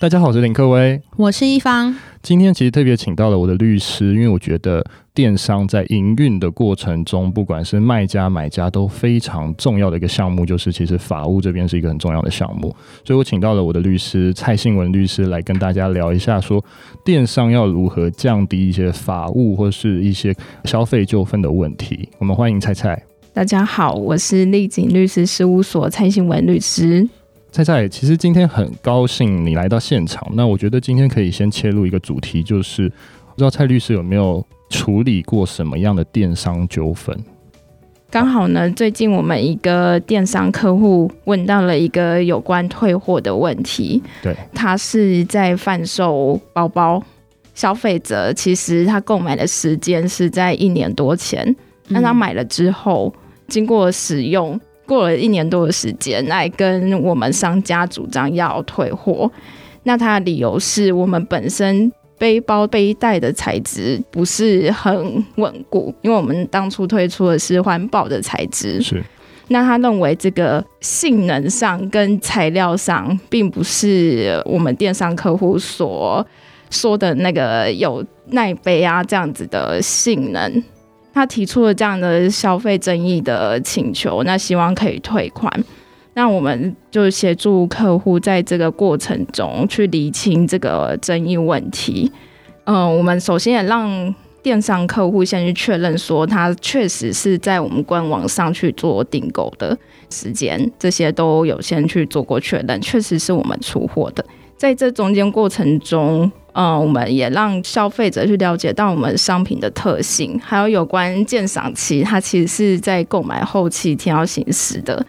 大家好，我是林克威，我是一方。今天其实特别请到了我的律师，因为我觉得电商在营运的过程中，不管是卖家买家都非常重要的一个项目，就是其实法务这边是一个很重要的项目，所以我请到了我的律师蔡信文律师来跟大家聊一下，说电商要如何降低一些法务或是一些消费纠纷的问题。我们欢迎蔡蔡。大家好，我是丽景律师事务所蔡信文律师。蔡蔡，其实今天很高兴你来到现场。那我觉得今天可以先切入一个主题，就是不知道蔡律师有没有处理过什么样的电商纠纷？刚好呢，最近我们一个电商客户问到了一个有关退货的问题。对，他是在贩售包包，消费者其实他购买的时间是在一年多前，但他买了之后，经过使用。过了一年多的时间，来跟我们商家主张要退货。那他的理由是我们本身背包背带的材质不是很稳固，因为我们当初推出的是环保的材质。是。那他认为这个性能上跟材料上，并不是我们电商客户所说的那个有耐背啊这样子的性能。他提出了这样的消费争议的请求，那希望可以退款。那我们就协助客户在这个过程中去厘清这个争议问题。嗯、我们首先也让电商客户先去确认说，他确实是在我们官网上去做订购的时间，这些都有先去做过确认，确实是我们出货的。在这中间过程中，嗯，我们也让消费者去了解到我们商品的特性，还有有关鉴赏期，它其实是在购买后七天要行使的。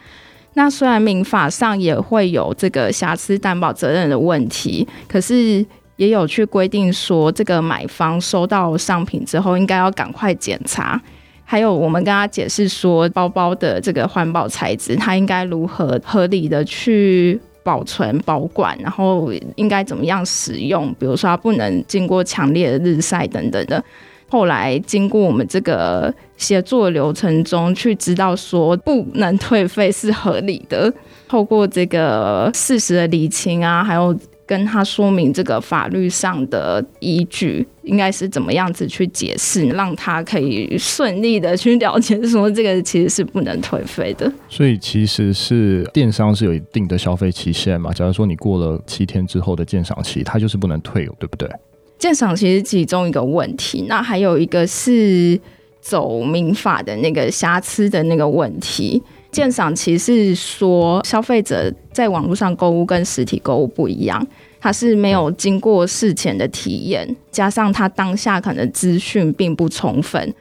那虽然民法上也会有这个瑕疵担保责任的问题，可是也有去规定说，这个买方收到商品之后应该要赶快检查。还有我们跟他解释说，包包的这个环保材质，它应该如何合理的去。保存、保管，然后应该怎么样使用？比如说，不能经过强烈的日晒等等的。后来经过我们这个协作流程中，去知道说不能退费是合理的。透过这个事实的理清啊，还有。跟他说明这个法律上的依据应该是怎么样子去解释，让他可以顺利的去了解，说这个其实是不能退费的。所以其实是电商是有一定的消费期限嘛？假如说你过了七天之后的鉴赏期，它就是不能退，对不对？鉴赏期是其中一个问题，那还有一个是走民法的那个瑕疵的那个问题。鉴赏期是说，消费者在网络上购物跟实体购物不一样，他是没有经过事前的体验，加上他当下可能资讯并不充分，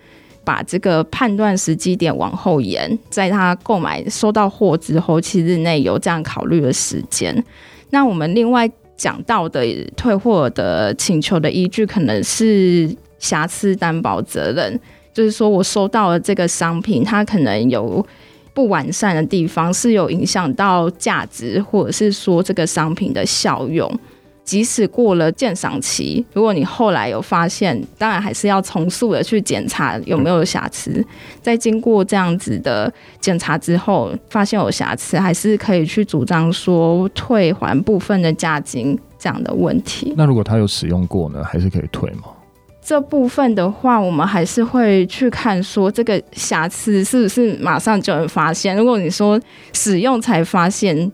把这个判断时机点往后延，在他购买收到货之后七日内有这样考虑的时间。那我们另外讲到的退货的请求的依据，可能是瑕疵担保责任，就是说我收到了这个商品，它可能有。不完善的地方是有影响到价值，或者是说这个商品的效用。即使过了鉴赏期，如果你后来有发现，当然还是要重塑的去检查有没有瑕疵。在经过这样子的检查之后，发现有瑕疵，还是可以去主张说退还部分的价金这样的问题。那如果他有使用过呢，还是可以退吗？这部分的话，我们还是会去看说这个瑕疵是不是马上就能发现。如果你说使用才发现，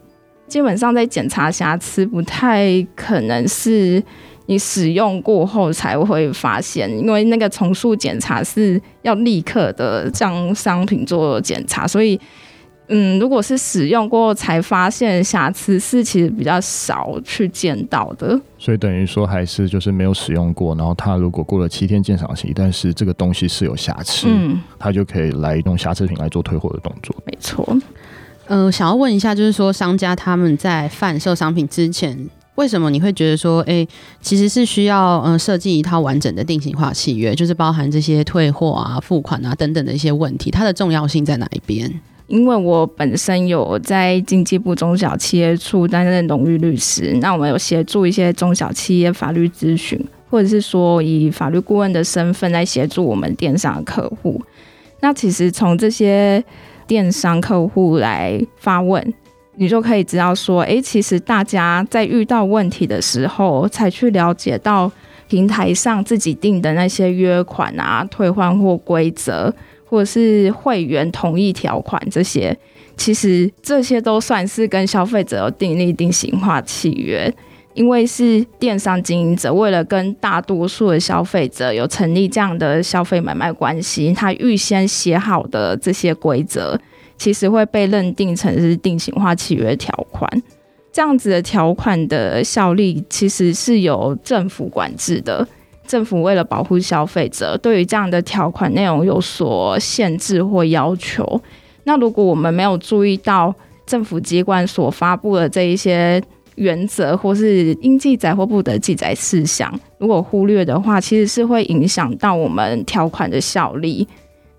基本上在检查瑕疵不太可能是你使用过后才会发现，因为那个重塑检查是要立刻的将商品做检查，所以。嗯，如果是使用过后才发现瑕疵，是其实比较少去见到的。所以等于说，还是就是没有使用过，然后他如果过了七天鉴赏期，但是这个东西是有瑕疵，嗯，他就可以来用瑕疵品来做退货的动作。没错。呃，想要问一下，就是说商家他们在贩售商品之前，为什么你会觉得说，哎，其实是需要嗯设计一套完整的定型化契约，就是包含这些退货啊、付款啊等等的一些问题，它的重要性在哪一边？因为我本身有在经济部中小企业处担任荣誉律师，那我们有协助一些中小企业法律咨询，或者是说以法律顾问的身份来协助我们电商客户。那其实从这些电商客户来发问，你就可以知道说，哎，其实大家在遇到问题的时候，才去了解到平台上自己定的那些约款啊、退换货规则，或者是会员同意条款这些，其实这些都算是跟消费者有订立定型化契约。因为是电商经营者，为了跟大多数的消费者有成立这样的消费买卖关系，他预先写好的这些规则，其实会被认定成是定型化契约条款。这样子的条款的效力，其实是由政府管制的。政府为了保护消费者，对于这样的条款内容有所限制或要求。那如果我们没有注意到政府机关所发布的这一些，原则或是应记载或不得记载事项，如果忽略的话，其实是会影响到我们条款的效力。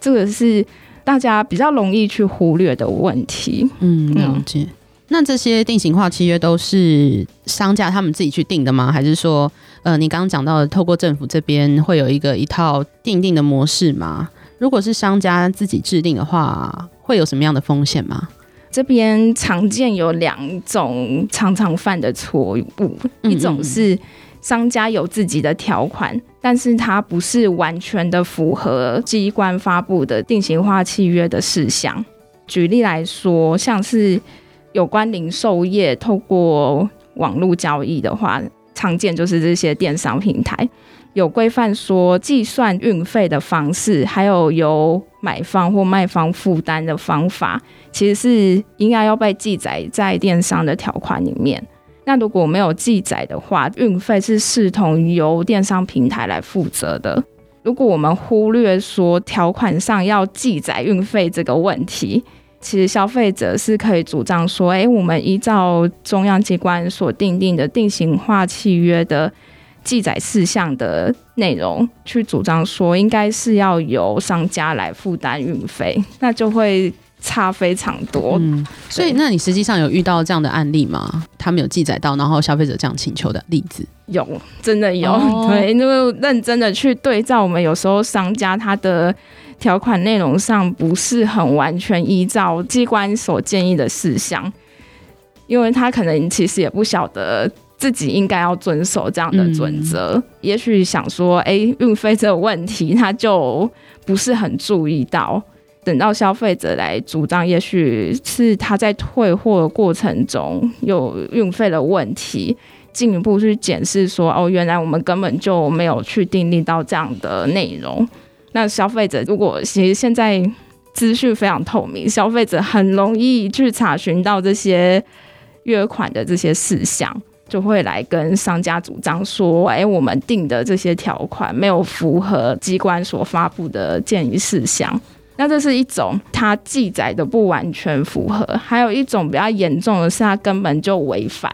这个是大家比较容易去忽略的问题。嗯，了解。嗯、那这些定型化契约都是商家他们自己去定的吗？还是说，呃，你刚刚讲到的，透过政府这边会有一个一套定定的模式吗？如果是商家自己制定的话，会有什么样的风险吗？这边常见有两种常常犯的错误，一种是商家有自己的条款，但是它不是完全的符合机关发布的定型化契约的事项。举例来说，像是有关零售业透过网络交易的话，常见就是这些电商平台。有规范说计算运费的方式，还有由买方或卖方负担的方法，其实是应该要被记载在电商的条款里面。那如果没有记载的话，运费是视同由电商平台来负责的。如果我们忽略说条款上要记载运费这个问题，其实消费者是可以主张说：“诶，我们依照中央机关所订定的定型化契约的。”记载事项的内容，去主张说应该是要由商家来负担运费，那就会差非常多。嗯，所以那你实际上有遇到这样的案例吗？他们有记载到，然后消费者这样请求的例子？有，真的有。哦、对，因为认真的去对照，我们有时候商家他的条款内容上不是很完全依照机关所建议的事项，因为他可能其实也不晓得。自己应该要遵守这样的准则，嗯、也许想说，哎、欸，运费这个问题他就不是很注意到，等到消费者来主张，也许是他在退货的过程中有运费的问题，进一步去检视说，哦，原来我们根本就没有去订立到这样的内容。那消费者如果其实现在资讯非常透明，消费者很容易去查询到这些约款的这些事项。就会来跟商家主张说：“哎，我们定的这些条款没有符合机关所发布的建议事项。”那这是一种他记载的不完全符合，还有一种比较严重的是，他根本就违反、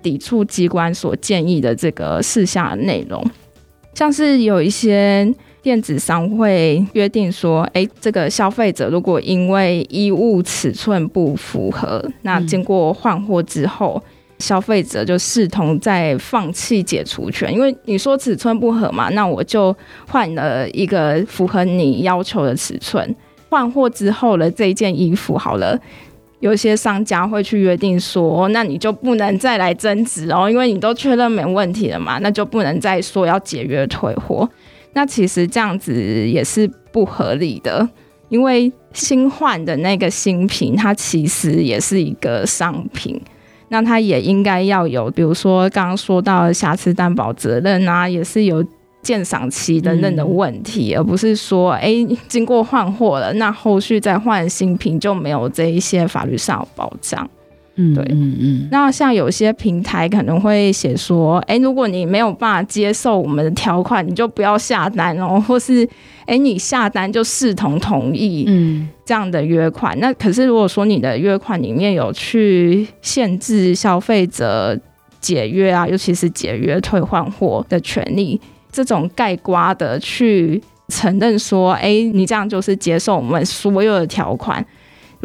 抵触机关所建议的这个事项的内容。像是有一些电子商会约定说：“哎，这个消费者如果因为衣物尺寸不符合，那经过换货之后。”消费者就视同在放弃解除权，因为你说尺寸不合嘛，那我就换了一个符合你要求的尺寸。换货之后的这一件衣服好了，有些商家会去约定说，那你就不能再来增值哦，因为你都确认没问题了嘛，那就不能再说要解约退货。那其实这样子也是不合理的，因为新换的那个新品，它其实也是一个商品。那它也应该要有，比如说刚刚说到的瑕疵担保责任啊，也是有鉴赏期等等的问题，嗯、而不是说，哎、欸，经过换货了，那后续再换新品就没有这一些法律上的保障。嗯，对，嗯嗯。那像有些平台可能会写说，哎、欸，如果你没有办法接受我们的条款，你就不要下单哦，或是，哎、欸，你下单就视同同意，嗯，这样的约款。嗯、那可是如果说你的约款里面有去限制消费者解约啊，尤其是解约退换货的权利，这种盖瓜的去承认说，哎、欸，你这样就是接受我们所有的条款。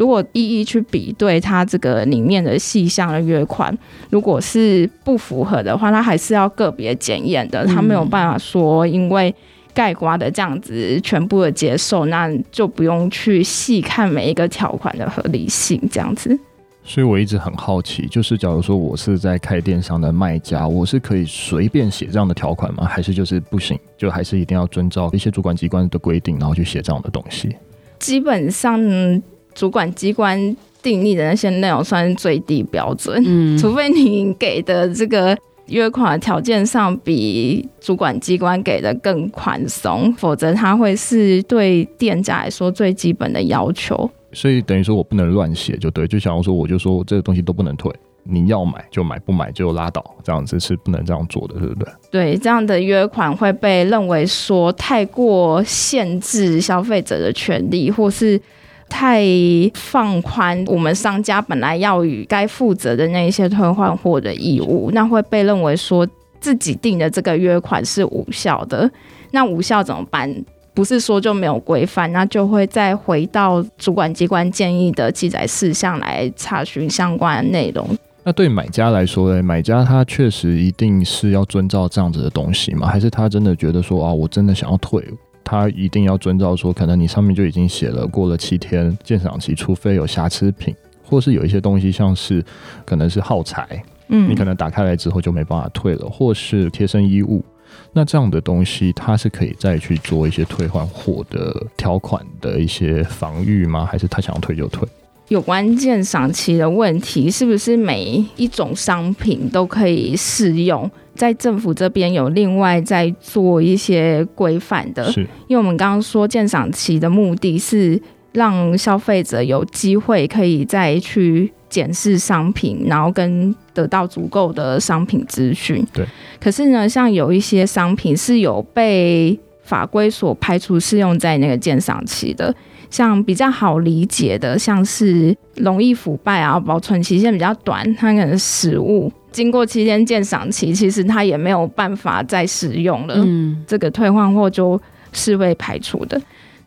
如果一一去比对它这个里面的细项的约款，如果是不符合的话，它还是要个别检验的。它没有办法说因为盖刮的这样子全部的接受，那就不用去细看每一个条款的合理性这样子。所以我一直很好奇，就是假如说我是在开电商的卖家，我是可以随便写这样的条款吗？还是就是不行，就还是一定要遵照一些主管机关的规定，然后去写这样的东西？基本上，主管机关订立的那些内容算是最低标准，嗯，除非你给的这个约款条件上比主管机关给的更宽松，否则它会是对店家来说最基本的要求。所以等于说我不能乱写，就对，就想要说我就说这个东西都不能退，你要买就买，不买就拉倒，这样子是不能这样做的，对不对？对，这样的约款会被认为说太过限制消费者的权利，或是太放宽我们商家本来要与该负责的那一些退换货的义务，那会被认为说自己定的这个约款是无效的，那无效怎么办？不是说就没有规范，那就会再回到主管机关建议的记载事项来查询相关内容。那对买家来说呢？买家他确实一定是要遵照这样子的东西吗？还是他真的觉得说啊，我真的想要退，他一定要遵照说，可能你上面就已经写了，过了七天鉴赏期，除非有瑕疵品，或是有一些东西像是可能是耗材，嗯，你可能打开来之后就没办法退了，或是贴身衣物。那这样的东西，它是可以再去做一些退换货的条款的一些防御吗？还是他想要退就退？有关鉴赏期的问题，是不是每一种商品都可以适用？在政府这边有另外在做一些规范的。是，因为我们刚刚说鉴赏期的目的是让消费者有机会可以再去。检视商品，然后跟得到足够的商品资讯。对。可是呢，像有一些商品是有被法规所排除适用在那个鉴赏期的，像比较好理解的，像是容易腐败啊，保存期限比较短，它可能食物经过七天鉴赏期，其实它也没有办法再使用了。嗯。这个退换货就是被排除的。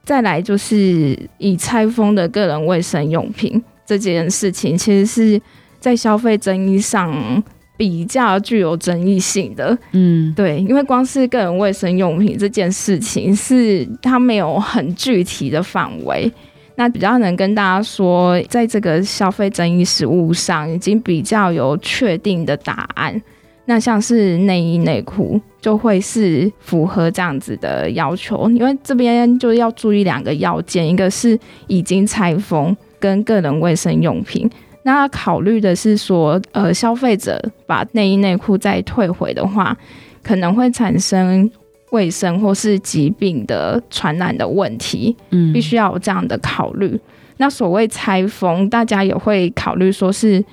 再来就是已拆封的个人卫生用品。这件事情其实是在消费争议上比较具有争议性的，嗯，对，因为光是个人卫生用品这件事情，是它没有很具体的范围，那比较能跟大家说，在这个消费争议实物上，已经比较有确定的答案。那像是内衣内裤，就会是符合这样子的要求，因为这边就要注意两个要件，一个是已经拆封。跟个人卫生用品，那考虑的是说，呃，消费者把内衣内裤再退回的话，可能会产生卫生或是疾病的传染的问题，嗯，必须要有这样的考虑。那所谓拆封，大家也会考虑说是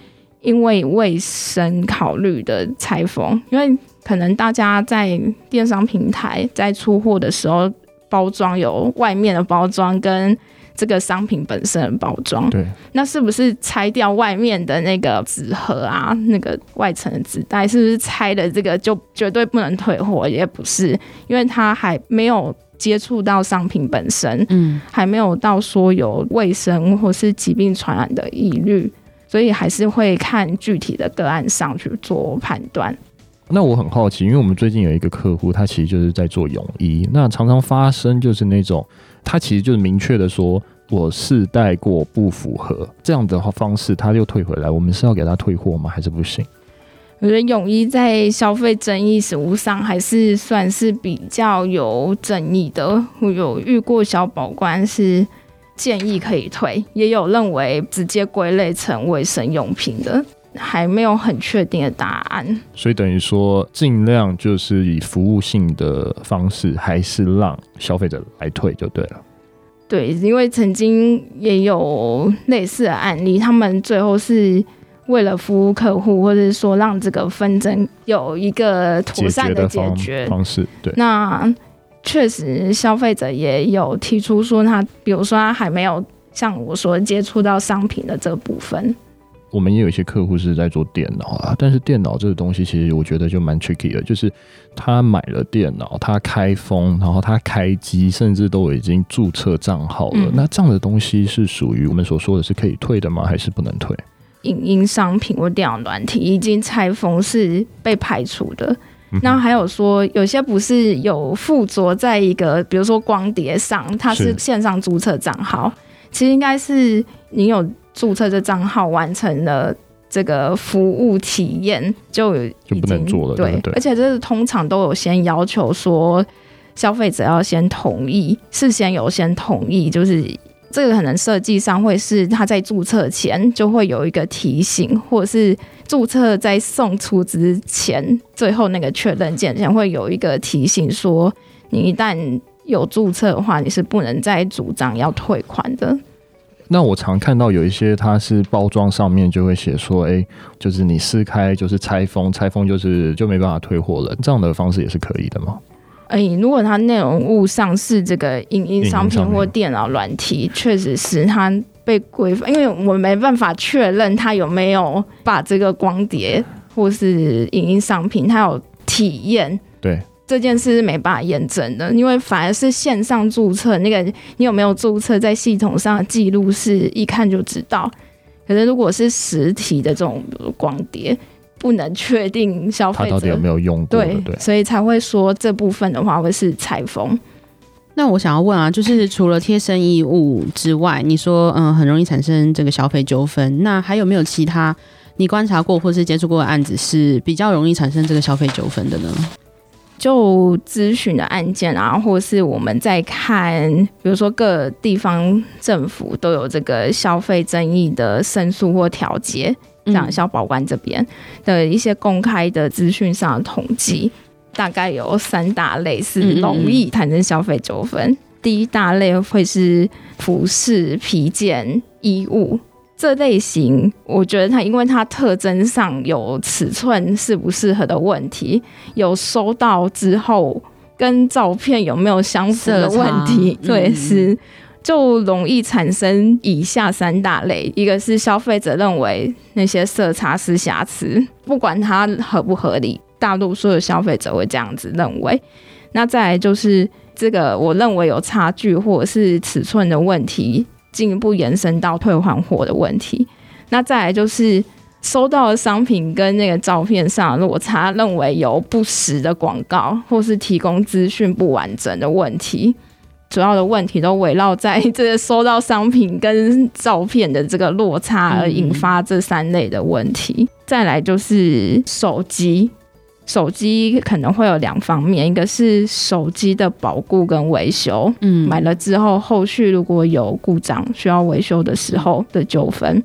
因为卫生考虑的拆封，因为可能大家在电商平台在出货的时候，包装有外面的包装跟。这个商品本身的包装，对，那是不是拆掉外面的那个纸盒啊？那个外层的纸袋，是不是拆了这个就绝对不能退货？也不是，因为它还没有接触到商品本身，嗯，还没有到说有卫生或是疾病传染的疑虑，所以还是会看具体的个案上去做判断。那我很好奇，因为我们最近有一个客户，他其实就是在做泳衣，那常常发生就是那种。他其实就是明确的说，我试戴过不符合这样的话方式，他就退回来。我们是要给他退货吗？还是不行？我觉得泳衣在消费争议实务上还是算是比较有争议的。我有遇过小保官是建议可以退，也有认为直接归类成卫生用品的，还没有很确定的答案。所以等于说，尽量就是以服务性的方式，还是让消费者来退就对了。对，因为曾经也有类似的案例，他们最后是为了服务客户，或者说让这个纷争有一个妥善的解决，方，方式。对，那确实消费者也有提出说，他比如说他还没有像我说接触到商品的这部分。我们也有一些客户是在做电脑啊，但是电脑这个东西其实我觉得就蛮 tricky 的，就是他买了电脑，他开封，然后他开机，甚至都已经注册账号了。嗯。那这样的东西是属于我们所说的是可以退的吗？还是不能退？影音商品或电脑软体已经拆封是被排除的。那还有说有些不是有附着在一个，比如说光碟上，它是线上注册账号，其实应该是你有。注册这账号完成了这个服务体验，就就不能做了。对，对，对，而且这是通常都有先要求说，消费者要先同意，事先有先同意，就是这个可能设计上会是他在注册前就会有一个提醒，或者是注册在送出之前，最后那个确认键前会有一个提醒说，你一旦有注册的话，你是不能再主张要退款的。那我常看到有一些，它是包装上面就会写说，哎、欸，就是你撕开就是拆封，拆封就是就没办法退货了。这样的方式也是可以的吗？哎、欸，如果它内容物上是这个影音商品或电脑软体，确实是它被规范，因为我没办法确认它有没有把这个光碟或是影音商品，它有体验。对。这件事是没办法验证的，因为反而是线上注册，那个你有没有注册在系统上的记录是一看就知道。可是如果是实体的这种光碟，不能确定消费者到底有没有用过，对，对，所以才会说这部分的话会是拆封。那我想要问啊，就是除了贴身衣物之外，你说嗯很容易产生这个消费纠纷，那还有没有其他你观察过或是接触过的案子是比较容易产生这个消费纠纷的呢？就咨询的案件啊，或是我们在看，比如说各地方政府都有这个消费争议的申诉或调解，像消保官这边的一些公开的资讯上的统计，大概有三大类是容易产生消费纠纷。第一大类会是服饰、皮件、衣物。这类型，我觉得它因为它特征上有尺寸适不适合的问题，有收到之后跟照片有没有相符的问题，对，嗯、是就容易产生以下三大类：一个是消费者认为那些色差是瑕疵，不管它合不合理，大多数的消费者会这样子认为。那再来就是这个，我认为有差距或者是尺寸的问题。进一步延伸到退换货的问题，那再来就是收到的商品跟那个照片上落差，认为有不实的广告或是提供资讯不完整的问题，主要的问题都围绕在这个收到商品跟照片的这个落差而引发这三类的问题。再来就是手机。手机可能会有两方面，一个是手机的保固跟维修，嗯，买了之后后续如果有故障需要维修的时候的纠纷，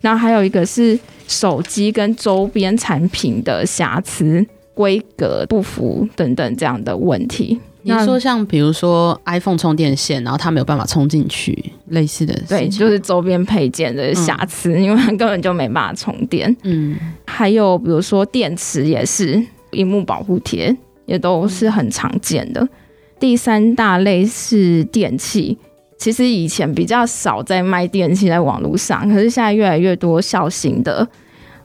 那还有一个是手机跟周边产品的瑕疵、规格不符等等这样的问题。你说像比如说 iPhone 充电线，然后它没有办法充进去，类似的，对，就是周边配件的瑕疵，嗯，因为它根本就没办法充电。嗯，还有比如说电池也是。荧幕保护贴也都是很常见的。第三大类是电器，其实以前比较少在卖电器在网络上，可是现在越来越多小型的，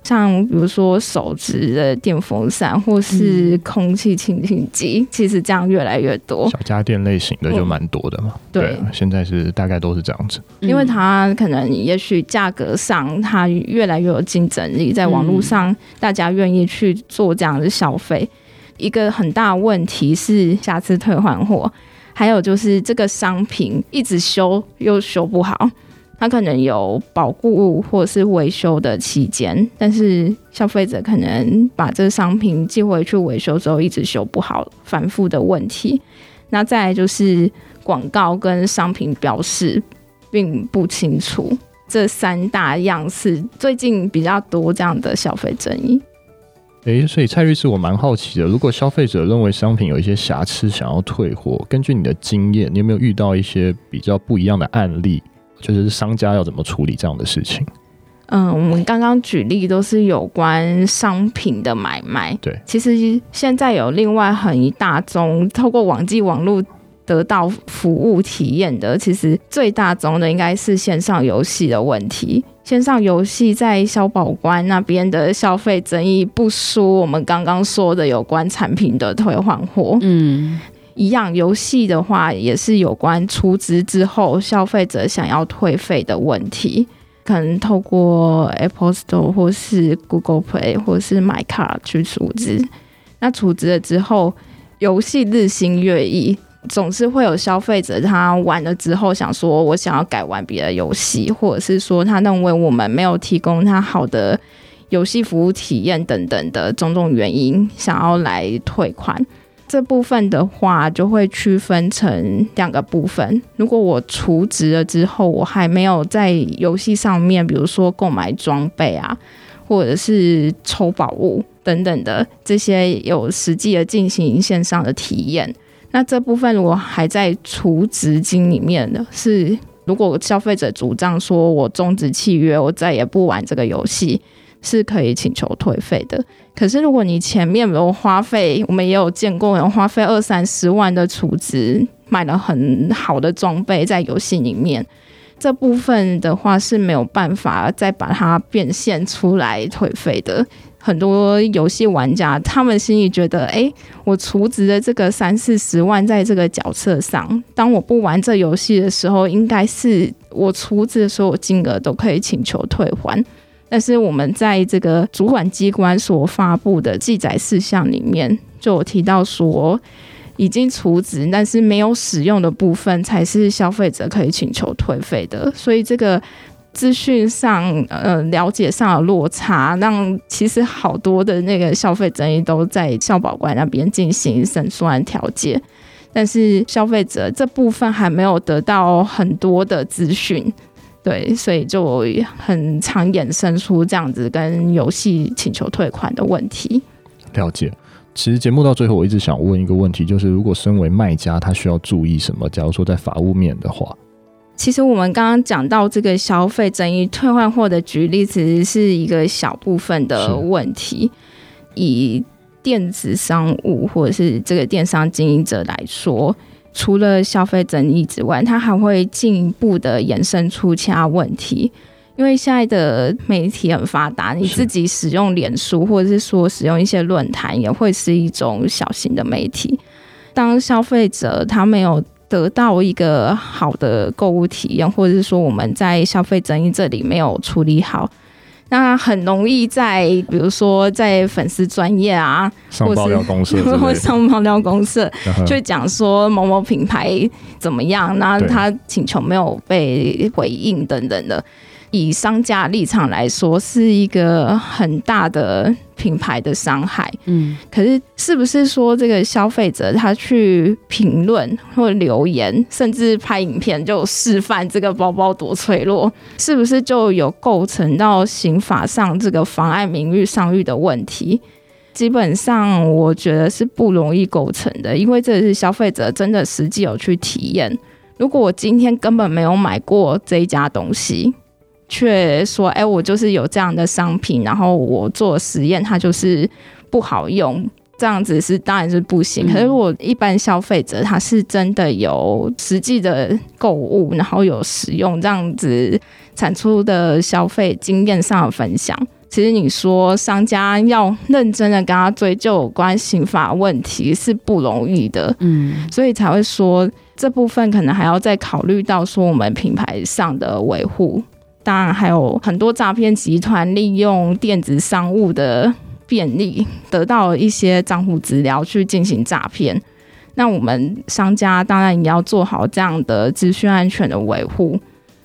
像比如说手持的电风扇或是空气清新机，其实这样越来越多。小家电类型的就蛮多的嘛。对，对，现在是大概都是这样子，因为它可能也许价格上它越来越有竞争力，在网络上大家愿意去做这样的消费。一个很大问题是瑕疵退换货，还有就是这个商品一直修又修不好，它可能有保固或是维修的期间，但是消费者可能把这个商品寄回去维修之后一直修不好，反复的问题。那再来就是广告跟商品标示并不清楚，这三大样式最近比较多这样的消费争议。诶，所以蔡律师，我蛮好奇的，如果消费者认为商品有一些瑕疵，想要退货，根据你的经验，你有没有遇到一些比较不一样的案例？就是商家要怎么处理这样的事情？嗯，我们刚刚举例都是有关商品的买卖。对，其实现在有另外很一大宗透过网际网络得到服务体验的，其实最大宗的应该是线上游戏的问题。线上游戏在消保官那边的消费争议不输我们刚刚说的有关产品的退换货。嗯，一样游戏的话也是有关储值之后消费者想要退费的问题，可能透过 Apple Store 或是 Google Play 或是 MyCard 去储值。那储值了之后，游戏日新月异。总是会有消费者他玩了之后想说，我想要改玩别的游戏，或者是说他认为我们没有提供他好的游戏服务体验等等的种种原因，想要来退款。这部分的话，就会区分成两个部分。如果我储值了之后，我还没有在游戏上面，比如说购买装备啊，或者是抽宝物等等的这些有实际的进行线上的体验，那这部分如果还在储值金里面的是，如果消费者主张说我终止契约，我再也不玩这个游戏。是可以请求退费的，可是如果你前面没有花费，我们也有见过有花费二三十万的储值，买了很好的装备在游戏里面，这部分的话是没有办法再把它变现出来退费的。很多游戏玩家他们心里觉得，哎，我储值的这个三四十万在这个角色上，当我不玩这游戏的时候，应该是我储值的所有金额都可以请求退还。但是我们在这个主管机关所发布的记载事项里面，就有提到说，已经除值但是没有使用的部分，才是消费者可以请求退费的。所以这个资讯上，呃，了解上的落差，让其实好多的那个消费争议都在消保官那边进行申诉和调解，但是消费者这部分还没有得到很多的资讯。对，所以就很常衍生出这样子跟游戏请求退款的问题。了解。其实节目到最后，我一直想问一个问题，就是如果身为卖家，他需要注意什么？假如说在法务面的话，其实我们刚刚讲到这个消费争议退换货的举例，其实是一个小部分的问题。以电子商务或者是这个电商经营者来说。除了消费争议之外，它还会进一步的延伸出其他问题。因为现在的媒体很发达，你自己使用脸书或者是说使用一些论坛，也会是一种小型的媒体。当消费者他没有得到一个好的购物体验，或者是说我们在消费争议这里没有处理好。那很容易在，比如说在粉丝专业啊，上爆料公社，或上爆料公社，就讲说某某品牌怎么样，那他请求没有被回应等等的。以商家立场来说，是一个很大的品牌的伤害。嗯，可是是不是说这个消费者他去评论或留言，甚至拍影片就示范这个包包多脆弱，是不是就有构成到刑法上这个妨碍名誉商誉的问题？基本上我觉得是不容易构成的，因为这是消费者真的实际有去体验。如果我今天根本没有买过这一家东西。却说：“哎，我就是有这样的商品，然后我做实验，它就是不好用，这样子是当然是不行。可是我一般消费者，他是真的有实际的购物，然后有使用这样子产出的消费经验上的分享。其实你说商家要认真的跟他追究有关刑法问题是不容易的，嗯，所以才会说这部分可能还要再考虑到说我们品牌上的维护。”当然，还有很多诈骗集团利用电子商务的便利，得到一些账户资料去进行诈骗。那我们商家当然也要做好这样的资讯安全的维护。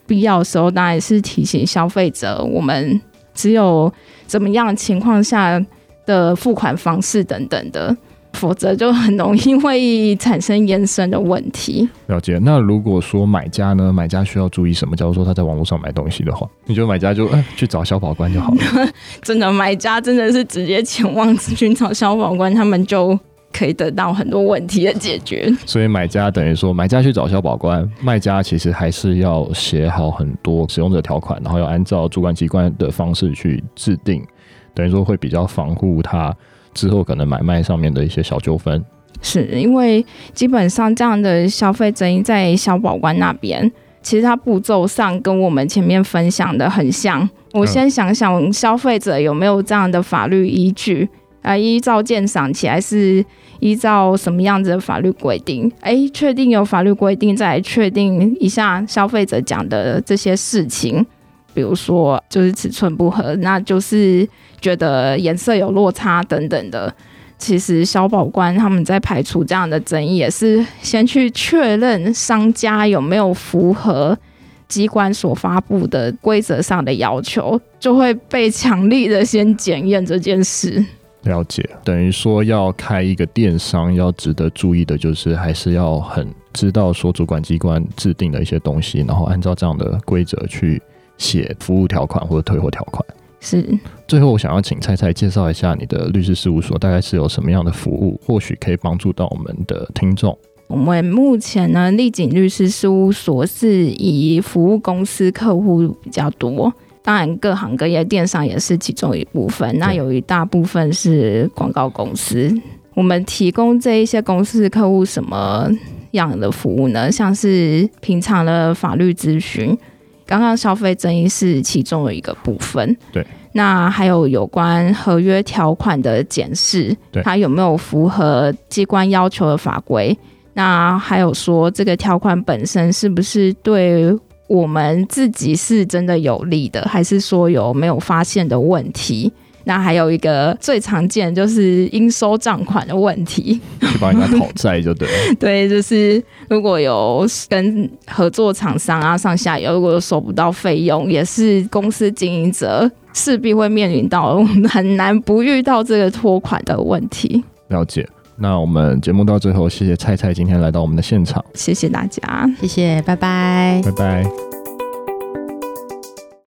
必要的时候，当然是提醒消费者，我们只有怎么样情况下的付款方式等等的。否则就很容易会产生延伸的问题。了解。那如果说买家呢？买家需要注意什么？假如说他在网络上买东西的话，你觉得买家就哎去找消保官就好了？真的，买家真的是直接前往寻找消保官，他们就可以得到很多问题的解决。所以买家等于说，买家去找消保官，卖家其实还是要写好很多使用者条款，然后要按照主管机关的方式去制定，等于说会比较防护他。之后可能买卖上面的一些小纠纷，是因为基本上这样的消费争议在消保官那边，其实它步骤上跟我们前面分享的很像。我先想想消费者有没有这样的法律依据啊？依照鉴赏起来是依照什么样子的法律规定？哎，确定有法律规定，再来确定一下消费者讲的这些事情。比如说，就是尺寸不合，那就是觉得颜色有落差等等的。其实消保官他们在排除这样的争议，也是先去确认商家有没有符合机关所发布的规则上的要求，就会被强力的先检验这件事。了解，等于说要开一个电商，要值得注意的就是，还是要很知道说主管机关制定的一些东西，然后按照这样的规则去写服务条款或者退货条款。是。最后，我想要请蔡蔡介绍一下你的律师事务所，大概是有什么样的服务，或许可以帮助到我们的听众。我们目前呢，丽景律师事务所是以服务公司客户比较多。当然，各行各业电商也是其中一部分。那有一大部分是广告公司。我们提供这一些公司客户什么样的服务呢？像是平常的法律咨询，刚刚消费争议是其中的一个部分。对。那还有有关合约条款的检视，它有没有符合机关要求的法规？那还有说这个条款本身是不是对？我们自己是真的有利的，还是说有没有发现的问题？那还有一个最常见就是应收账款的问题，去帮人家讨债就对了。对，就是如果有跟合作厂商啊上下游，如果收不到费用，也是公司经营者势必会面临到很难不遇到这个拖款的问题。了解。那我们节目到最后，谢谢菜菜今天来到我们的现场，谢谢大家，谢谢，拜拜，拜拜。